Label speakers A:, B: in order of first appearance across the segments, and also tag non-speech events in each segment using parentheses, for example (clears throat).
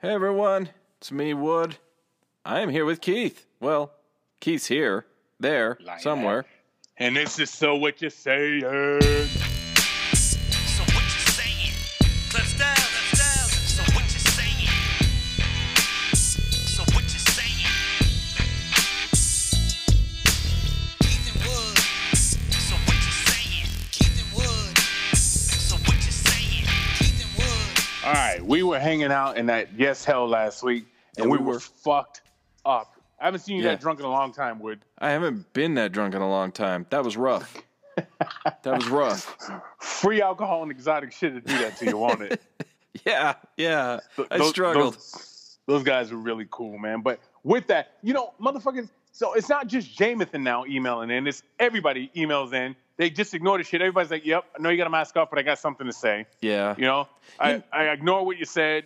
A: Hey everyone, it's me, Wood. I am here with Keith. Well, Keith's here, there,
B: Like
A: somewhere.
B: And this is so what you saying. We were hanging out in that yes hell last week, and
A: Yeah,
B: we,
A: we
B: were
A: were.
B: fucked up. I haven't seen you
A: Yeah.
B: that drunk in a long time, Wood.
A: I haven't been that drunk in a long time. That was rough. that was rough.
B: Free alcohol and exotic shit to do that to you, won't it? (laughs)
A: Yeah, yeah. I
B: Those-
A: struggled.
B: Those, those guys were really cool, man. But with that, you know, motherfuckers. So it's not just Jamathan now emailing in. It's everybody emails in. They just ignore the shit. Everybody's like, "Yep, I know you got a mask off, but I got something to say."
A: yeah.
B: You know, I, I ignore what you said.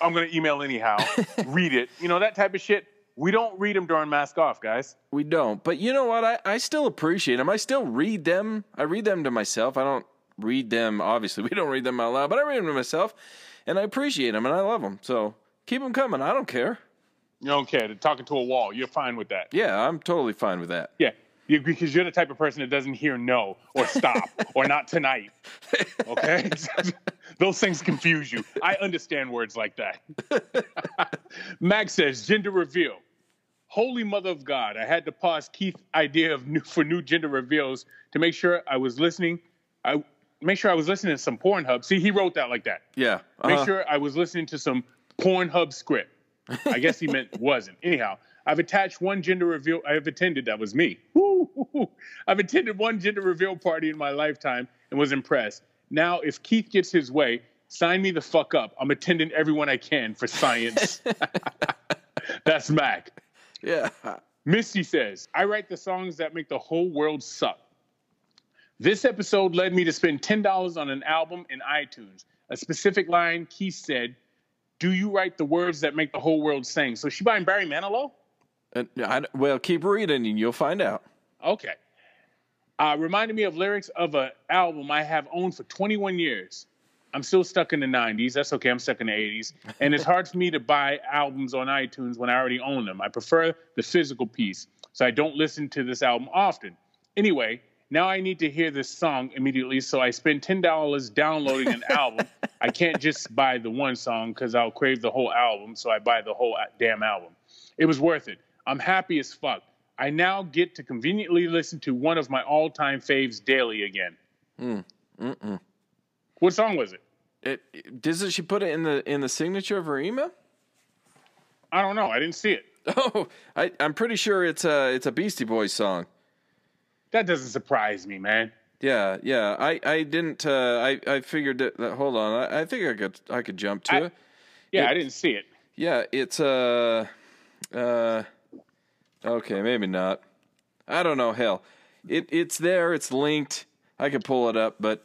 B: I'm gonna email anyhow. (laughs) read it. You know that type of shit. We don't read them during mask off, guys.
A: We don't. But you know what? I, I still appreciate them. I still read them. I read them to myself. I don't read them, obviously. (laughs) We don't read them out loud, but I read them to myself. And I appreciate them and I love them. So keep them coming. I don't care.
B: You don't care. They're talking to a wall. You're fine with that.
A: Yeah, I'm totally fine with that.
B: Yeah. You, because you're the type of person that doesn't hear no or stop or not tonight. Okay? (laughs) (laughs) Those things confuse you. I understand words like that. (laughs) Max says gender reveal. Holy mother of God, I had to pause Keith's idea of new for new gender reveals to make sure I was listening. I make sure I was listening to some Pornhub. See, he wrote that like that.
A: Yeah.
B: Make
A: uh-huh.
B: sure I was listening to some Pornhub script. I guess he meant wasn't. Anyhow, I've attached one gender reveal. I've attended. That was me. Woo, woo, woo. I've attended one gender reveal party in my lifetime and was impressed. Now, if Keith gets his way, sign me the fuck up. I'm attending everyone I can for science. (laughs) (laughs) That's Mac.
A: Yeah.
B: Misty says, I write the songs that make the whole world suck. This episode led me to spend $10 on an album in iTunes. A specific line Keith said, Do you write the words that make the whole world sing? So she buying Barry Manilow?
A: And I, well, keep reading and you'll find out.
B: Okay. Uh, reminded me of lyrics of an album I have owned for 21 years. I'm still stuck in the 90s. That's okay. I'm stuck in the 80s. And it's hard for me to buy albums on iTunes when I already own them. I prefer the physical piece, so I don't listen to this album often. Anyway, now I need to hear this song immediately, so I spend $10 downloading an album. (laughs) I can't just buy the one song because I'll crave the whole album, so I buy the whole damn album. It was worth it. I'm happy as fuck. I now get to conveniently listen to one of my all time faves daily again. Mm mm. What song was it?
A: It, it- doesn't she put it in the in the signature of her email?
B: I don't know. I didn't see it. (laughs)
A: Oh, I, I'm pretty sure it's a it's a Beastie Boys song.
B: That doesn't surprise me, man.
A: Yeah, yeah. I, I didn't. Uh, I I figured that. that- hold on. I, I think I could I could jump to
B: I-
A: it.
B: Yeah,
A: It-
B: I didn't see it.
A: Yeah, it's uh, uh, okay, maybe not. I don't know. Hell, it it's there. It's linked. I could pull it up, but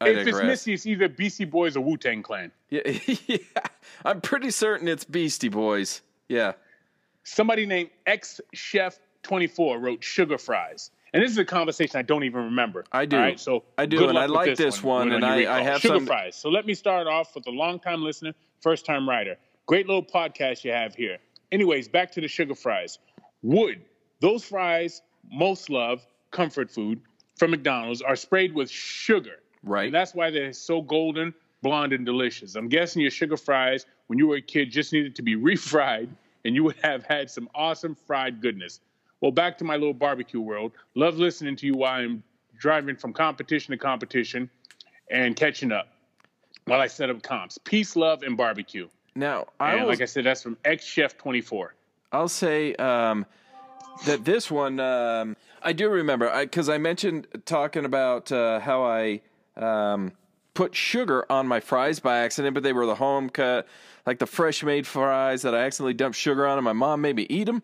A: I
B: if it's
A: digress.
B: Missy, it's either Beastie Boys or Wu Tang Clan.
A: Yeah, (laughs) yeah, I'm pretty certain it's Beastie Boys. Yeah.
B: Somebody named X Chef 24 wrote Sugar Fries. And this is a conversation I don't even remember.
A: I do.
B: All right, so
A: I do, and I like this one,
B: when
A: and I- I have
B: Sugar
A: some-
B: Fries. So let me start off with a long time listener, first time writer. Great little podcast you have here. Anyways, back to the Sugar Fries. Wood, those fries, most love, comfort food from McDonald's, are sprayed with sugar.
A: Right.
B: And that's why they're so golden, blonde, and delicious. I'm guessing your sugar fries, when you were a kid, just needed to be (laughs) refried, and you would have had some awesome fried goodness. Well, back to my little barbecue world. Love listening to you while I'm driving from competition to competition and catching up while I set up comps. Peace, love, and barbecue.
A: Now I
B: And
A: will.
B: like I said, that's from X Chef 24.
A: I'll say um, that this one um, I do remember because I, mentioned talking about uh, how I um, put sugar on my fries by accident, but they were the home cut, like the fresh made fries that I accidentally dumped sugar on, and my mom made me eat them.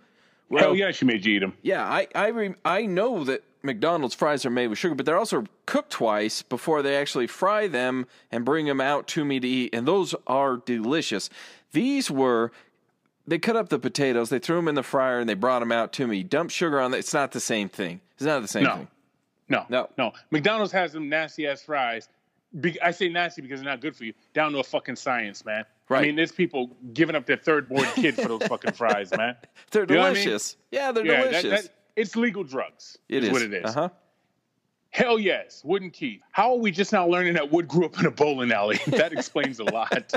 A: Well,
B: Hell yeah, she made you eat them.
A: Yeah, I I re- I know that McDonald's fries are made with sugar, but they're also cooked twice before they actually fry them and bring them out to me to eat, and those are delicious. These were they cut up the potatoes, they threw them in the fryer, and they brought them out to me. Dump sugar on it. It's not the same thing. It's not the same
B: No.
A: thing.
B: No,
A: No.
B: no. McDonald's has them nasty ass fries be, I say nasty because they're not good for you, down to a fucking science, man. I mean, there's people giving up their third born kid for those fucking fries, man. (laughs)
A: They're
B: You what I mean?
A: delicious. Yeah, they're
B: Yeah,
A: delicious.
B: that, it's legal drugs.
A: it is
B: what it is.
A: Uh huh.
B: Hell yes, Wood and Keith. How are we just now learning that Wood grew up in a bowling alley? (laughs) that explains a lot.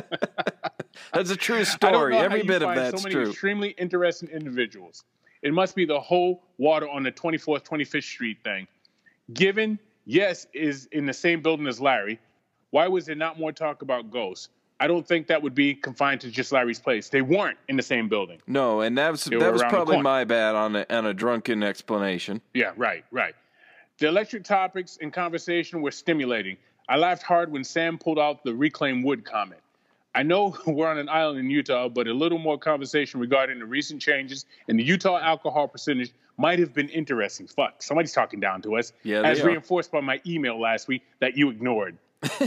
B: (laughs)
A: That's a true story. Every bit of that's
B: so many
A: true.
B: extremely interesting individuals. It must be the whole water on the 24th, 25th Street thing. Given, yes, is in the same building as Larry, why was there not more talk about ghosts? I don't think that would be confined to just Larry's place. They weren't in the same building.
A: No, and that was
B: They
A: that was probably my bad on a, on a drunken explanation.
B: Yeah, right, right. The electric topics and conversation were stimulating. I laughed hard when Sam pulled out the reclaim wood comment. I know (laughs) we're on an island in Utah, but a little more conversation regarding the recent changes in the Utah alcohol percentage might have been interesting. Fuck, somebody's talking down to us.
A: Yeah,
B: as
A: are.
B: reinforced by my email last week that you ignored.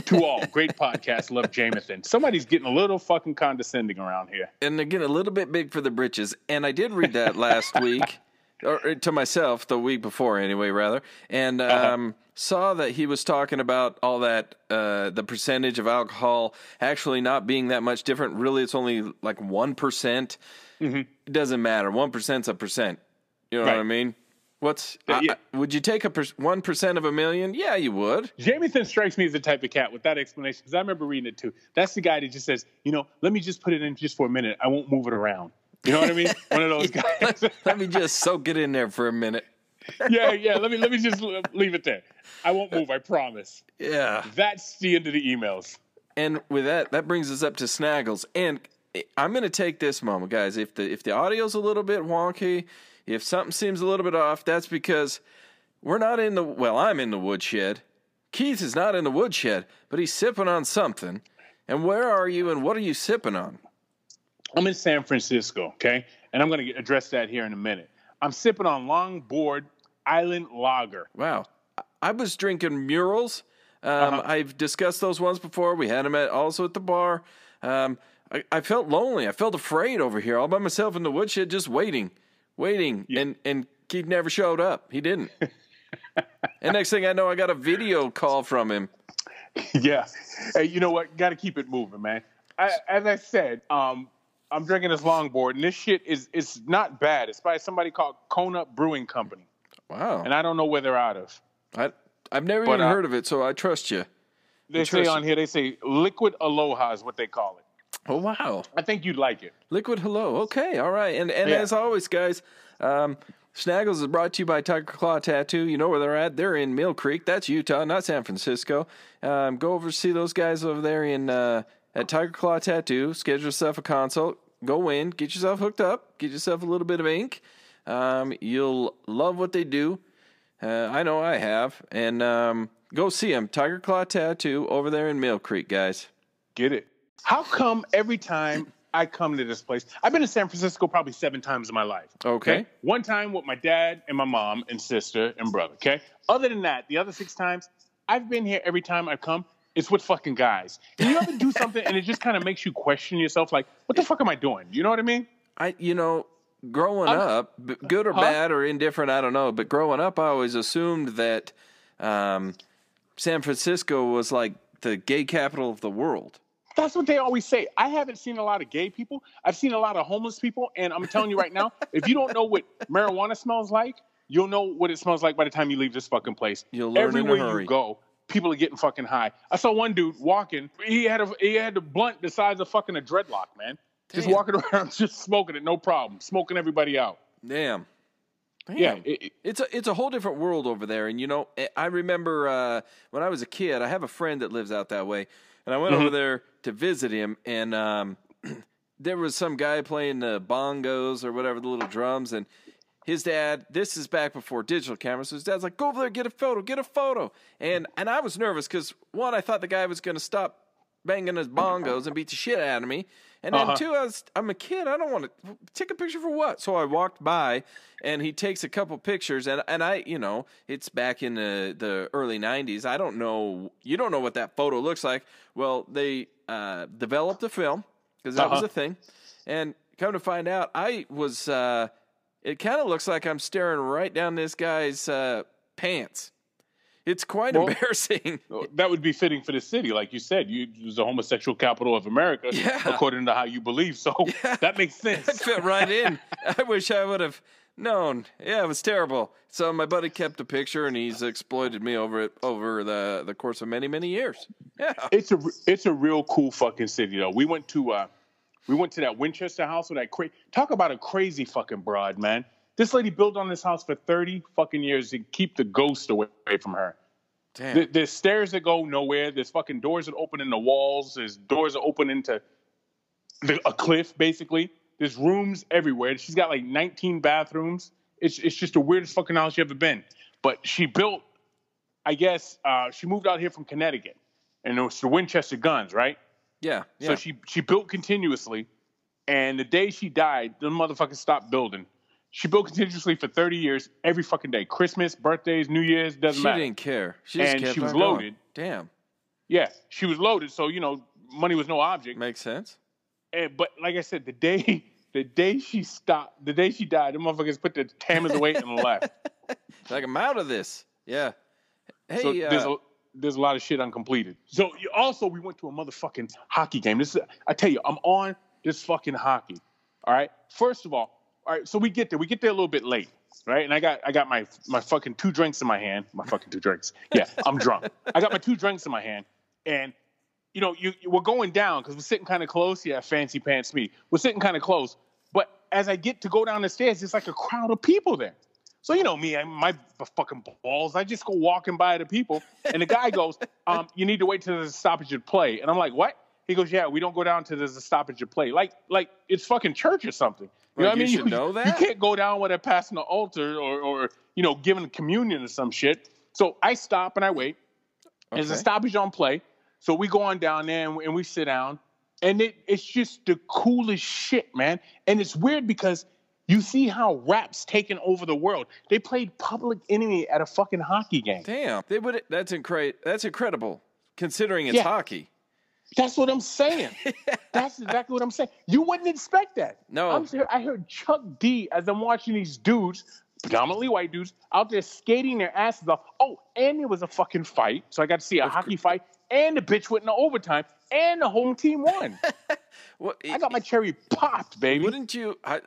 B: to all, (laughs) great podcast. Love Jamathan. Somebody's getting a little fucking condescending around here.
A: and again a little bit big for the britches. And I did read that last (laughs) week, or or to myself the week before anyway, rather, and
B: Uh-huh.
A: um, saw that he was talking about all that uh, the percentage of alcohol actually not being that much different. Really, it's only like one It doesn't matter. One percent's a percent. You know what
B: Mm-hmm.
A: I mean? What's I-
B: yeah.
A: I- would you take a one percent of a million? Yeah, you would.
B: Jamison strikes me as the type of cat with that explanation because I remember reading it too. That's the guy that just says, you know, let me just put it in just for a minute. I won't move it around. You know what I mean? One of (laughs) those guys. (laughs)
A: Let me just soak it in there for a minute. (laughs)
B: yeah, yeah. Let me let me just leave it there. I won't move. I promise.
A: Yeah.
B: That's the end of the emails.
A: And with that, that brings us up to Snaggles. And eh, I'm going to take this moment, guys. If the if the audio's a little bit wonky, if something seems a little bit off, that's because we're not in the well. I'm in the woodshed. Keith is not in the woodshed, but he's sipping on something. And where are you? And what are you sipping on?
B: I'm in San Francisco, okay, and I'm going to address that here in a minute. I'm sipping on Longboard Island Lager.
A: Wow. I- was drinking murals. Um,
B: Uh-huh.
A: I've discussed those ones before. We had them at, also at the bar. Um, I, I felt lonely. I felt afraid over here, all by myself in the woodshed, just waiting, waiting. And and Keith never showed up. He didn't. (laughs) and next thing I know, I got a video call from him.
B: yeah. Hey, you know what? Got to keep it moving, man. I, as I said, um, I'm drinking this longboard, and this shit is it's not bad. It's by somebody called Kona Brewing Company,
A: Wow.
B: and I don't know where they're out of.
A: I, I've never
B: But,
A: even
B: uh,
A: heard of it, so I trust you.
B: They say on here, they say Liquid Aloha is what they call it.
A: Oh, wow.
B: I think you'd like it.
A: Liquid Hello. Okay, all right. And and
B: Yeah.
A: as always, guys, um, Snaggles is brought to you by Tiger Claw Tattoo. You know where they're at. They're in Mill Creek. That's Utah, not San Francisco. Um, go over see those guys over there in uh, at Tiger Claw Tattoo. Schedule yourself a consult. Go in, get yourself hooked up, get yourself a little bit of ink. Um, you'll love what they do. Uh, I know I have. And um, go see them. Tiger Claw Tattoo over there in Mill Creek, guys.
B: Get it. How come every time I come to this place, I've been to San Francisco probably seven times in my life.
A: Okay.
B: One time with my dad and my mom and sister and brother. Okay. Other than that, the other six times, I've been here every time I've come. It's with fucking guys. And you ever do (laughs) something and it just kind of makes you question yourself, like, what the fuck am I doing? You know what I mean?
A: I, you know, growing
B: I'm-
A: up, good or
B: Huh?
A: bad or indifferent, I don't know. But growing up, I always assumed that um, San Francisco was like the gay capital of the world.
B: That's what they always say. I haven't seen a lot of gay people. I've seen a lot of homeless people. And I'm telling you right now, (laughs) if you don't know what marijuana smells like, you'll know what it smells like by the time you leave this fucking place.
A: You'll learn in a
B: Everywhere
A: hurry.
B: you go, people are getting fucking high. I saw one dude walking. He had a he had a blunt the size of fucking a dreadlock, man. Just walking (laughs) around, just smoking it, no problem, smoking everybody out.
A: Damn. Damn.
B: Yeah, it- it-
A: It's a it's a whole different world over there, and you know I- I remember uh, when I was a kid. I have a friend that lives out that way, and I went
B: Mm-hmm.
A: over there to visit him, and um, (clears throat) there was some guy playing the bongos or whatever the little drums, and his dad. This is back before digital cameras. So his dad's like, "Go over there, get a photo, get a photo," and and I was nervous because one, I thought the guy was going to stop banging his bongos and beat the shit out of me. And then
B: Uh-huh.
A: two, I was, I'm a kid. I don't want to take a picture for what? So I walked by, and he takes a couple pictures, and and I, you know, it's back in the the early '90s. I don't know. You don't know what that photo looks like. Well, they uh, developed a film because that was
B: Uh-huh.
A: a thing, and come to find out, I was. Uh, it kind of looks like I'm staring right down this guy's uh, pants. It's quite
B: Well-
A: embarrassing. (laughs)
B: That would be fitting for the city, like you said. You it was the homosexual capital of America,
A: Yeah.
B: according to how you believe. So (laughs) that makes (laughs)
A: I
B: sense.
A: fit right in. I wish I would have known. Yeah, it was terrible. So my buddy kept a picture, and he's exploited me over it over the the course of many many years. Yeah,
B: It's a it's a real cool fucking city though. We went to uh we went to that Winchester house with that crazy. talk about a crazy fucking broad, man. This lady built on this house for 30 fucking years to keep the ghost away from her.
A: damn.
B: There's stairs that go nowhere. There's fucking doors that open in the walls. There's doors that open into the, a cliff, basically. There's rooms everywhere. She's got like 19 bathrooms. It's it's just the weirdest fucking house you ever been. But she built, I guess, uh, she moved out here from Connecticut, and it was the Winchester Guns, right?
A: Yeah, yeah.
B: So she she built continuously, and the day she died, the motherfucker stopped building. She built continuously for 30 years, every fucking day. Christmas, birthdays, New Year's, doesn't
A: she
B: matter.
A: She didn't care. She just
B: And she was
A: on going.
B: loaded.
A: Damn,
B: Yeah, she was loaded, so you know, money was no object.
A: makes sense.
B: And, but like I said, the day (laughs) the day she stopped, the day she died, the motherfuckers put the hammers away and left. (laughs)
A: Like I'm out of this. Yeah. Hey,
B: So
A: uh,
B: there's a lot of shit uncompleted. So you- also we went to a motherfucking hockey game. This is, I tell you, I'm on this fucking hockey. All right. First of all, all right. So we get there. We get there a little bit late, right? And I got I got my my fucking two drinks in my hand. My fucking two drinks. Yeah, I'm drunk. I got my two drinks in my hand, and you know, you, you we're going down because we're sitting kind of close. Yeah, fancy pants me. We're sitting kind of close. But as I get to go down the stairs, there's like a crowd of people there. So you know me, I, my fucking balls. I just go walking by the people, and the guy goes, (laughs) um, "You need to wait till there's a stoppage of play." And I'm like, "What?" He goes, "Yeah, we don't go down till there's a stoppage of play. Like, like it's fucking church or something." You know what I
A: you
B: mean?
A: should know that You
B: can't go down without passing the altar or, or you know, giving communion or some shit. So I stop and I wait. There's a stoppage on play. So we go on down there and, and we sit down. And it, it's just the coolest shit, man. And it's weird because you see how rap's taken over the world. They played Public Enemy at a fucking hockey game.
A: damn. They would. That's incredible. That's incredible, considering it's
B: Yeah.
A: hockey.
B: That's what I'm saying. (laughs) That's exactly what I'm saying. You wouldn't expect that.
A: No.
B: I'm here, I heard Chuck D as I'm watching these dudes, predominantly white dudes, out there skating their asses off. Oh, and it was a fucking fight. So I got to see a hockey fight, and the bitch went into overtime, and the home team won. (laughs)
A: What?
B: I got my cherry popped, baby.
A: Wouldn't you? I,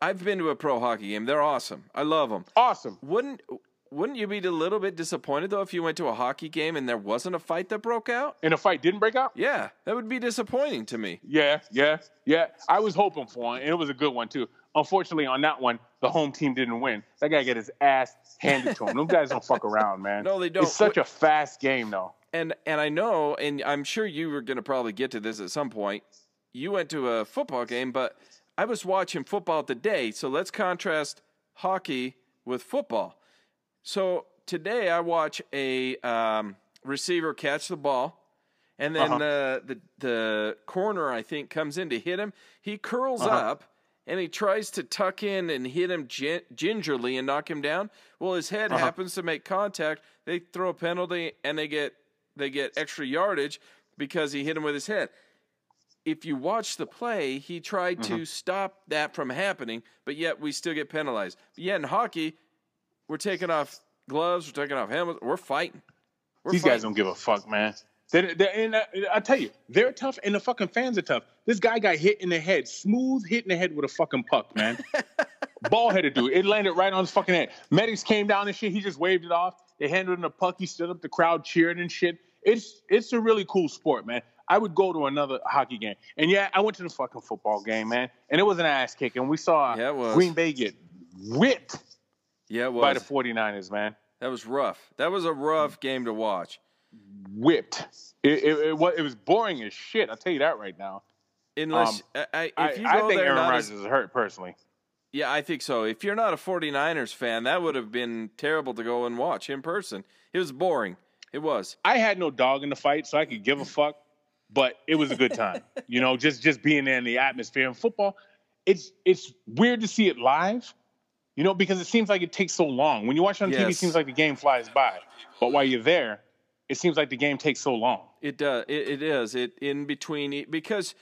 A: I've been to a pro hockey game. They're awesome. I love them.
B: Awesome.
A: Wouldn't Wouldn't you be a little bit disappointed though if you went to a hockey game and there wasn't a fight that broke out?
B: And a fight didn't break out?
A: Yeah, that would be disappointing to me.
B: Yeah, yeah, yeah. I was hoping for one, and it was a good one too. Unfortunately, on that one, the home team didn't win. That guy got his ass handed to him. Those guys don't fuck around, man.
A: No, they don't.
B: It's such a fast game, though.
A: And and I know, and I'm sure you were going to probably get to this at some point. You went to a football game, but I was watching football today. So let's contrast hockey with football. So today I watch a um, receiver catch the ball, and then
B: Uh-huh.
A: the, the the corner I think comes in to hit him. He curls up and he tries to tuck in and hit him gin- gingerly and knock him down. Well, his head happens to make contact. They throw a penalty and they get they get extra yardage because he hit him with his head. If you watch the play, he tried to mm-hmm. stop that from happening, but yet we still get penalized. But yet in hockey, we're taking off gloves, we're taking off helmets, we're fighting. We're
B: These
A: fighting.
B: guys don't give a fuck, man. They, they, and I, I tell you, they're tough, and the fucking fans are tough. This guy got hit in the head, smooth hit in the head with a fucking puck, man. (laughs) Ball headed dude. It landed right on his fucking head. Medics came down and shit. He just waved it off. They handed him the puck. He stood up. The crowd cheered and shit. It's it's a really cool sport, man. I would go to another hockey game. And yeah, I went to the fucking football game, man. And it was an ass kick. And we saw
A: Yeah.
B: Green Bay get whipped
A: Yeah,
B: by the
A: was.
B: 49ers, man.
A: That was rough. That was a rough game to watch.
B: whipped. It, it, it, was, it was boring as shit. I'll tell you that right now.
A: Unless
B: Um,
A: I, I, if
B: I,
A: go
B: I think
A: there
B: Aaron Rodgers is hurt personally.
A: yeah, I think so. If you're not a 49ers fan, that would have been terrible to go and watch in person. It was boring. It was.
B: I had no dog in the fight, so I could give a fuck. But it was a good time, you know, just just being there in the atmosphere. and football, it's it's weird to see it live, you know, because it seems like it takes so long. When you watch it on TV, it seems like the game flies by. But while you're there, it seems like the game takes so long.
A: It does. It, it is. It in between because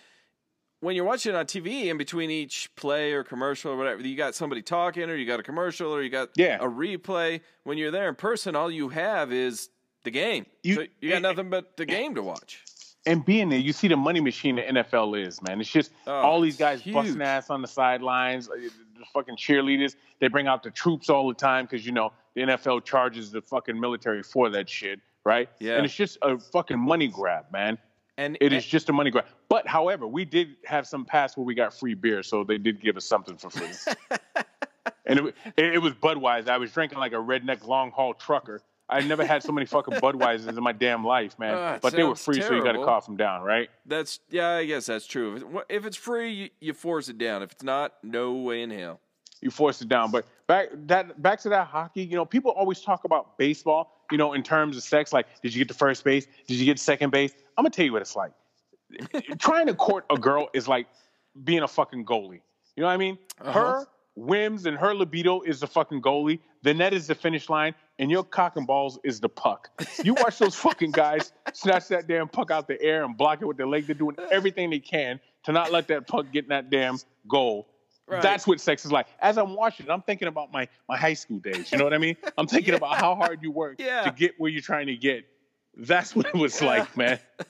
A: when you're watching it on TV, in between each play or commercial or whatever, you got somebody talking, or you got a commercial, or you got
B: Yeah.
A: a replay. When you're there in person, all you have is the game.
B: You-
A: so you got
B: and-
A: nothing but the game to watch.
B: And being there, you see the money machine the NFL is, man. It's just
A: Oh,
B: all these guys
A: huge.
B: busting ass on the sidelines, uh, the fucking cheerleaders. They bring out the troops all the time because you know the NFL charges the fucking military for that shit, right?
A: Yeah.
B: And it's just a fucking money grab, man.
A: And
B: It is just a money grab. But however, we did have some pass where we got free beer, so they did give us something for free. (laughs) and it, it was Budweiser. I was drinking like a redneck long haul trucker. I never had so many fucking Budweisers in my damn life, man.
A: It
B: but they were free, so you got to cough them down, right?
A: That's yeah, I guess that's true. If, it- if it's free, you, you force it down. If it's not, no way in hell.
B: you force it down. But back that back to that hockey, you know, people always talk about baseball, you know, in terms of sex. Like, did you get to first base? Did you get to second base? I'm gonna tell you what it's like. (laughs) Trying to court a girl is like being a fucking goalie. You know what I mean?
A: Uh-huh.
B: Her whims and her libido is the fucking goalie. The net is the finish line, and your cock and balls is the puck. You watch those fucking guys snatch that damn puck out the air and block it with their leg. They're doing everything they can to not let that puck get in that damn goal.
A: Right.
B: That's what sex is like. As I'm watching it, I'm thinking about my my high school days. You know what I mean? (laughs) I'm thinking
A: Yeah.
B: about how hard you work
A: Yeah.
B: to get where you're trying to get. That's what it was
A: Yeah.
B: like, man. (laughs)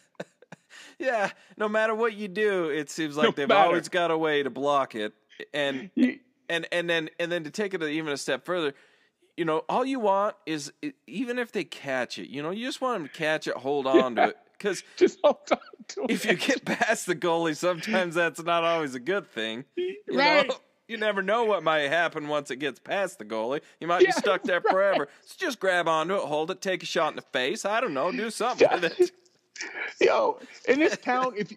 A: Yeah, no matter what you do, it seems like
B: No
A: they've
B: matter.
A: always got a way to block it. And
B: You-
A: and and then and then to take it even a step further, you know, all you want is even if they catch it, you know, you just want them to catch it, hold on to it, because (laughs)
B: Just hold on to
A: if you get past the goalie, sometimes that's not always a good thing. (laughs) You
B: Right.
A: Know? (laughs) You never know what might happen once it gets past the goalie. You might be stuck there
B: right.
A: forever. So just grab onto it, hold it, take a shot in the face. I don't know, do something with it.
B: Yo, in this town, if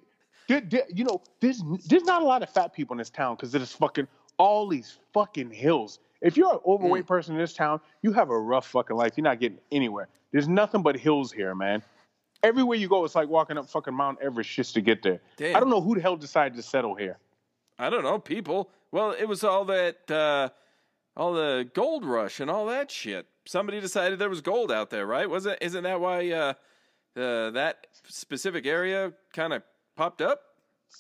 B: you, you know, there's there's not a lot of fat people in this town because it is fucking all these fucking hills. If you're an overweight person in this town, you have a rough fucking life. You're not getting anywhere. There's nothing but hills here, man. Everywhere you go, it's like walking up fucking Mount Everest just to get there.
A: Damn.
B: I don't know who the hell decided to settle here.
A: I don't know, people. Well, it was all that, uh, all the gold rush and all that shit. Somebody decided there was gold out there, right? Wasn't? Isn't that why uh, uh, that specific area kind of popped up?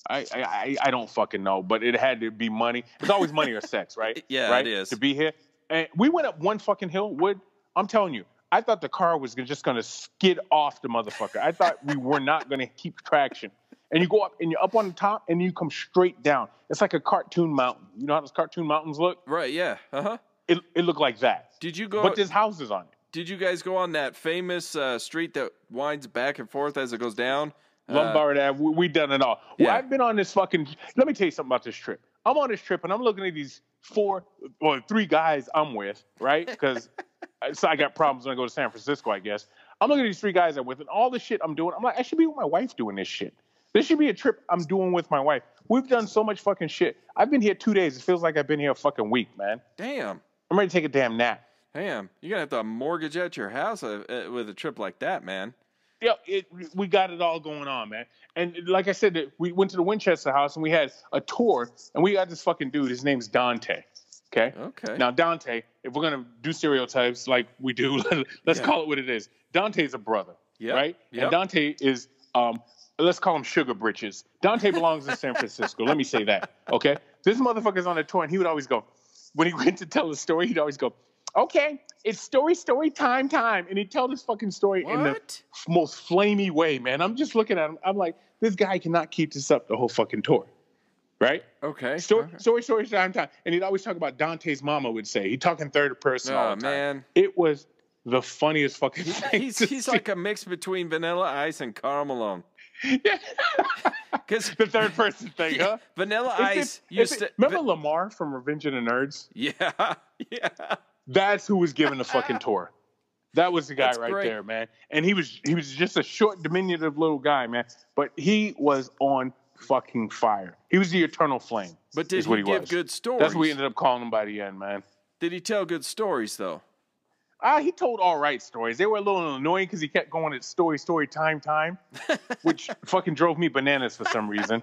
B: I, I I- I don't fucking know, but it had to be money. It's always money or sex, right? (laughs)
A: Yeah,
B: right?
A: it is.
B: To be here, and we went up one fucking hill. Wood, I'm telling you, I thought the car was just gonna skid off the motherfucker. I thought we were not gonna keep traction. And you go up, and you're up on the top, and you come straight down. It's like a cartoon mountain. You know how those cartoon mountains look?
A: Right? Yeah. Uh huh.
B: It it looked like that.
A: Did you go?
B: But there's houses on it.
A: did you guys go on that famous uh, street that winds back and forth as it goes down? Uh,
B: Lombard Ave. We, we done it all. Well. I've been on this fucking. Let me tell you something about this trip. I'm on this trip and I'm looking at these four or three guys I'm with, right? Because (laughs) so I got problems when I go to San Francisco, I guess. I'm looking at these three guys I'm with, and all the shit I'm doing. I'm like, I should be with my wife doing this shit. This should be a trip I'm doing with my wife. We've done so much fucking shit. I've been here two days. It feels like I've been here a fucking week, man.
A: Damn.
B: I'm ready to take a damn nap.
A: Damn. You're gonna have to mortgage out your house uh, uh, with a trip like that, man.
B: Yeah, it, we got it all going on, man. And like I said, we went to the Winchester house and we had a tour, and we got this fucking dude. His name's Dante. Okay.
A: Okay.
B: Now Dante, if we're gonna do stereotypes like we do, (laughs) let's
A: Yeah.
B: call it what it is. Dante's a brother,
A: Yep,
B: right?
A: yep.
B: And Dante is, um, let's call him Sugar Britches. Dante belongs in San Francisco. Let me say that. Okay. This motherfucker's on a tour, and he would always go when he (laughs) went to tell a story. He'd always go, "Okay, it's story, story time, time," and he'd tell this fucking story in the
A: What?
B: most flamey way, man. I'm just looking at him. I'm like, this guy cannot keep this up the whole fucking tour, right?
A: Okay.
B: Story,
A: okay.
B: story, story, time, time. And he'd always talk about Dante's mama would say. He'd talk in third person all
A: Oh
B: the time.
A: man.
B: It was the funniest fucking thing.
A: He's he's
B: see.
A: like a mix between Vanilla Ice and Malone.
B: Yeah. (laughs)
A: Because
B: the third person thing, huh?
A: Vanilla
B: it-
A: Ice
B: if
A: used
B: it-
A: to.
B: remember Lamar from Revenge of the Nerds?
A: Yeah. (laughs) Yeah.
B: That's who was giving the fucking (laughs) tour. That was the guy
A: That's
B: right
A: great.
B: there, man. And he was he was just a short, diminutive little guy, man. But he was on fucking fire. He was the eternal flame.
A: But did
B: is what
A: he
B: he
A: give
B: was.
A: good stories?
B: That's what we ended up calling him by the end, man.
A: Did he tell good stories though?
B: Ah, he told all right stories. They were a little annoying because he kept going at story, story, time, time, (laughs) which fucking drove me bananas for some reason.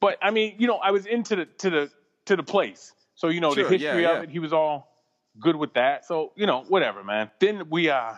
B: But I mean, you know, I was into the to the to the place, so you know
A: Sure,
B: the
A: yeah,
B: history
A: yeah.
B: of it. He was all good with that. So you know, whatever, man. Then we uh,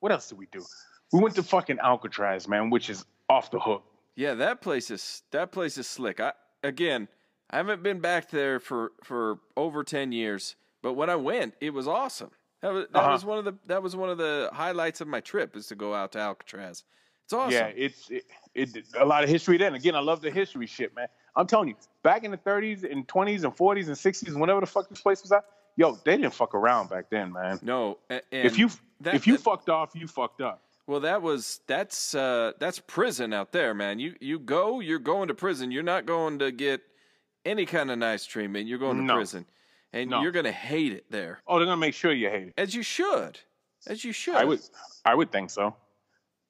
B: what else did we do? We went to fucking Alcatraz, man, which is off the hook.
A: Yeah, that place is that place is slick. I again, I haven't been back there for for over ten years, but when I went, it was awesome. That was that
B: Uh-huh.
A: was one of the that was one of the highlights of my trip is to go out to Alcatraz. It's awesome.
B: Yeah, it's it, it a lot of history then. Again, I love the history shit, man. I'm telling you, back in the 30s and 20s and 40s and 60s, whenever the fuck this place was at, yo, they didn't fuck around back then, man.
A: No,
B: if you
A: that-
B: if you
A: that-
B: fucked off, you fucked up.
A: well, that was that's uh, that's prison out there, man. You you go, you're going to prison. You're not going to get any kind of nice treatment. You're going to
B: No.
A: prison, and
B: No.
A: you're going to hate it there,
B: Oh, they're gonna make sure you hate it.
A: as you should, as you should.
B: I would, I would think so.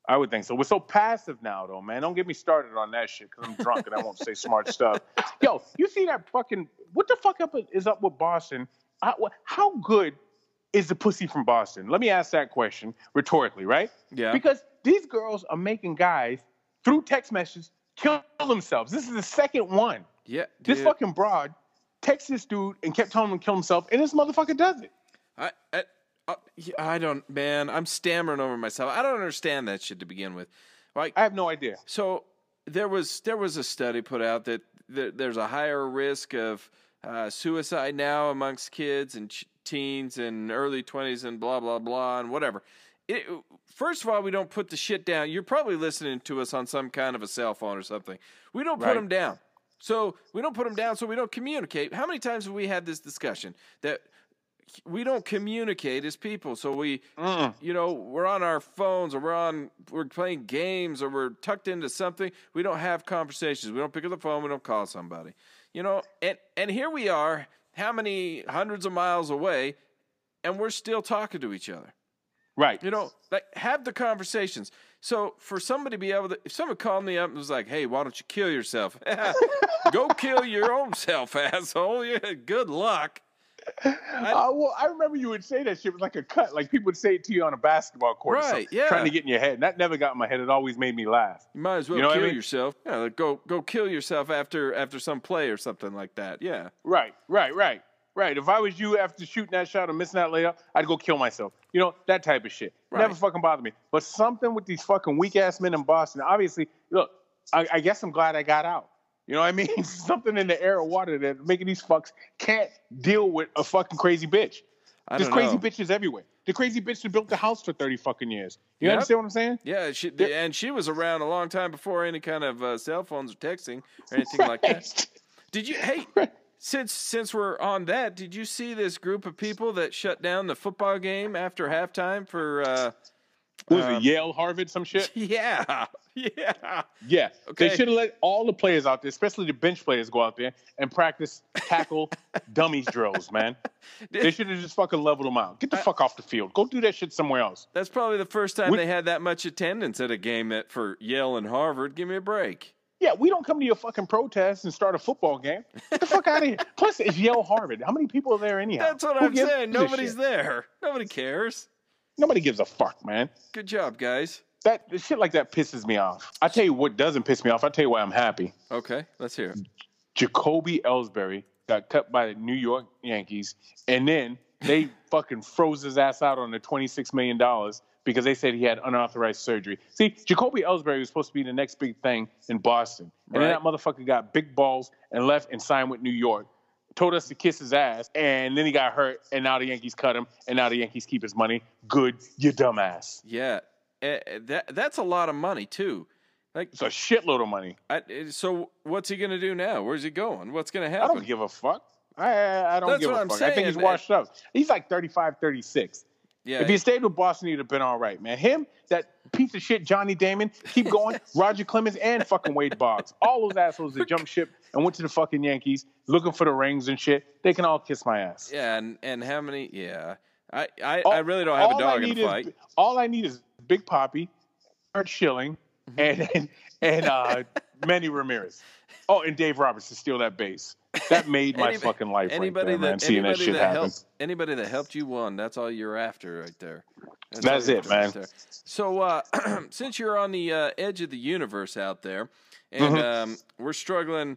B: I would think so. We're so passive now, though, man. Don't get me started on that shit because I'm drunk and I won't say smart stuff. (laughs) Yo, you see that fucking? What the fuck up is up with Boston? How, good is the pussy from Boston? Let me ask that question rhetorically, right?
A: Yeah.
B: Because these girls are making guys through text messages kill themselves. This is the second one.
A: Yeah,
B: This fucking broad texted this dude and kept telling him to kill himself, and this motherfucker does it.
A: I, I, I, I don't, man. I'm stammering over myself. I don't understand that shit to begin with. Like,
B: I have no idea.
A: so there was there was a study put out that there, there's a higher risk of uh, suicide now amongst kids and ch- teens and early 20s and blah blah blah and whatever. It, first of all, we don't put the shit down. You're probably listening to us on some kind of a cell phone or something. We don't put
B: Right.
A: them down. So we don't put them down. So we don't communicate. How many times have we had this discussion that we don't communicate as people? So we,
B: Mm-mm.
A: you know, we're on our phones or we're on, we're playing games or we're tucked into something. We don't have conversations. We don't pick up the phone. We don't call somebody. You know, and and here we are, how many hundreds of miles away, and we're still talking to each other.
B: Right.
A: You know, like have the conversations. So for somebody to be able to, if someone called me up and was like, "Hey, why don't you kill yourself? (laughs) Go kill your own self, (laughs) asshole. Yeah, (laughs) good luck."
B: Uh, well, I remember you would say that shit was like a cut. Like people would say it to you on a basketball court,
A: Right, yeah.
B: trying to get in your head. And that never got in my head. It always made me laugh.
A: You might as well
B: You know what I
A: kill
B: mean?
A: yourself. Yeah, like go go kill yourself after after some play or something like that. Yeah.
B: Right, right, right, right. If I was you after shooting that shot or missing that layup, I'd go kill myself. You know that type of shit. Never fucking bothered me. But something with these fucking weak ass men in Boston. Obviously, look, I, I guess I'm glad I got out. You know what I mean? (laughs) something in the air or water that making these fucks can't deal with a fucking crazy bitch. There's crazy
A: know.
B: bitches everywhere. The crazy bitch that built the house for 30 fucking years. You
A: Yep.
B: understand what I'm saying?
A: Yeah, she, and she was around a long time before any kind of uh, cell phones or texting or (laughs) anything like that. Did you? Hey, since since we're on that, did you see this group of people that shut down the football game after halftime for? Uh,
B: What was
A: Um,
B: it Yale, Harvard, some shit? (laughs) (laughs)
A: yeah, yeah.
B: Yeah.
A: Okay.
B: They should have let all the players out there, especially the bench players, go out there and practice tackle (laughs) dummies drills, man. They should have just fucking leveled them out. Get the fuck off the field. Go do that shit somewhere else.
A: That's probably the first time
B: We-
A: they had that much attendance at a game that for Yale and Harvard. Give me a break.
B: Yeah, we don't come to your fucking protest and start a football game. Get the fuck out of here. Plus, it's Yale, Harvard. How many people are there anyhow?
A: That's what
B: Who
A: I'm saying. Nobody's there. Nobody cares.
B: Nobody gives a fuck, man.
A: Good job, guys.
B: That shit like that pisses me off. I tell you what doesn't piss me off. I tell you why I'm happy.
A: Okay, let's hear it.
B: Jacoby Ellsbury got cut by the New York Yankees, and then they (laughs) fucking froze his ass out on the $26 million because they said he had unauthorized surgery. See, Jacoby Ellsbury was supposed to be the next big thing in Boston. And then that motherfucker got big balls and left and signed with New York. Told us to kiss his ass, and then he got hurt, and now the Yankees cut him, and now the Yankees keep his money. Good, you dumbass.
A: Yeah, eh, eh, that that's a lot of money too. Like,
B: It's a shitload of money.
A: I, eh, so what's he gonna do now? Where's he going? What's gonna happen?
B: I don't give a fuck. I, I, I don't
A: That's
B: give
A: what
B: a
A: I'm
B: fuck. I think he's washed up. He's like 35, 36.
A: Yeah,
B: If he stayed with Boston, he'd have been all right, man. Him, that piece of shit, Johnny Damon, keep (laughs) going. Roger Clemens and fucking Wade Boggs. All those assholes that jumped ship and went to the fucking Yankees looking for the rings and shit. They can all kiss my ass.
A: yeah, and and how many? Yeah, I I,
B: All-
A: I really don't have a dog in the fight.
B: Is, all I need is Big Papi, Curt Schilling,
A: Mm-hmm.
B: and and, and uh, (laughs) Manny Ramirez. Oh, and Dave Roberts to steal that base. That made my
A: Anybody-
B: fucking life
A: Anybody
B: right there, man.
A: that
B: Seeing that
A: anybody
B: shit
A: that
B: happen.
A: helped anybody that helped you won. That's all you're after right there.
B: That's
A: you're
B: it, man.
A: So uh, (clears throat) since you're on the uh, edge of the universe out there, and
B: Mhm.
A: um, we're struggling.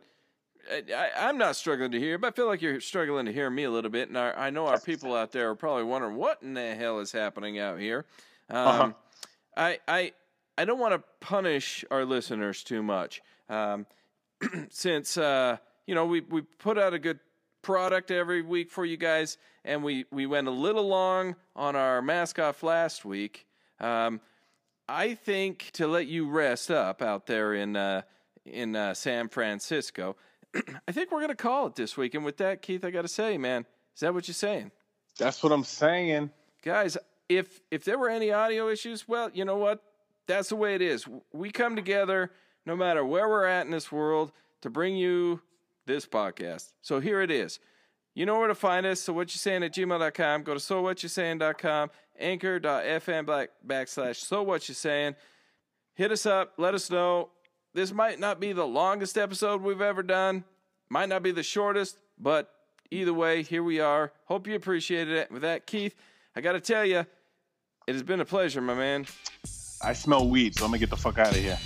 A: I, I'm not struggling to hear, but I feel like you're struggling to hear me a little bit. And our, I know our people out there are probably wondering what in the hell is happening out here. Um,
B: Uh-huh.
A: I, I, I don't want to punish our listeners too much, um, (clears throat) since uh, you know we we put out a good product every week for you guys, and we we went a little long on our mask off last week. Um, I think to let you rest up out there in uh, in uh, San Francisco, (clears throat) I think we're gonna call it this week. And with that, Keith, I got to say, man, is that what you're saying?
B: That's what I'm saying.
A: guys if if there were any audio issues well you know what that's the way it is we come together no matter where we're at in this world to bring you this podcast. So here it is. You know where to find us so what you saying at gmail.com go to so what you saying.com anchor.fm back, backslash so what you saying hit us up. Let us know. This might not be the longest episode we've ever done. Might not be the shortest but either way here we are. Hope you appreciated it. With that keith I got to tell you, it has been a pleasure, my man.
B: I smell weed, so I'm gonna get the fuck out of here.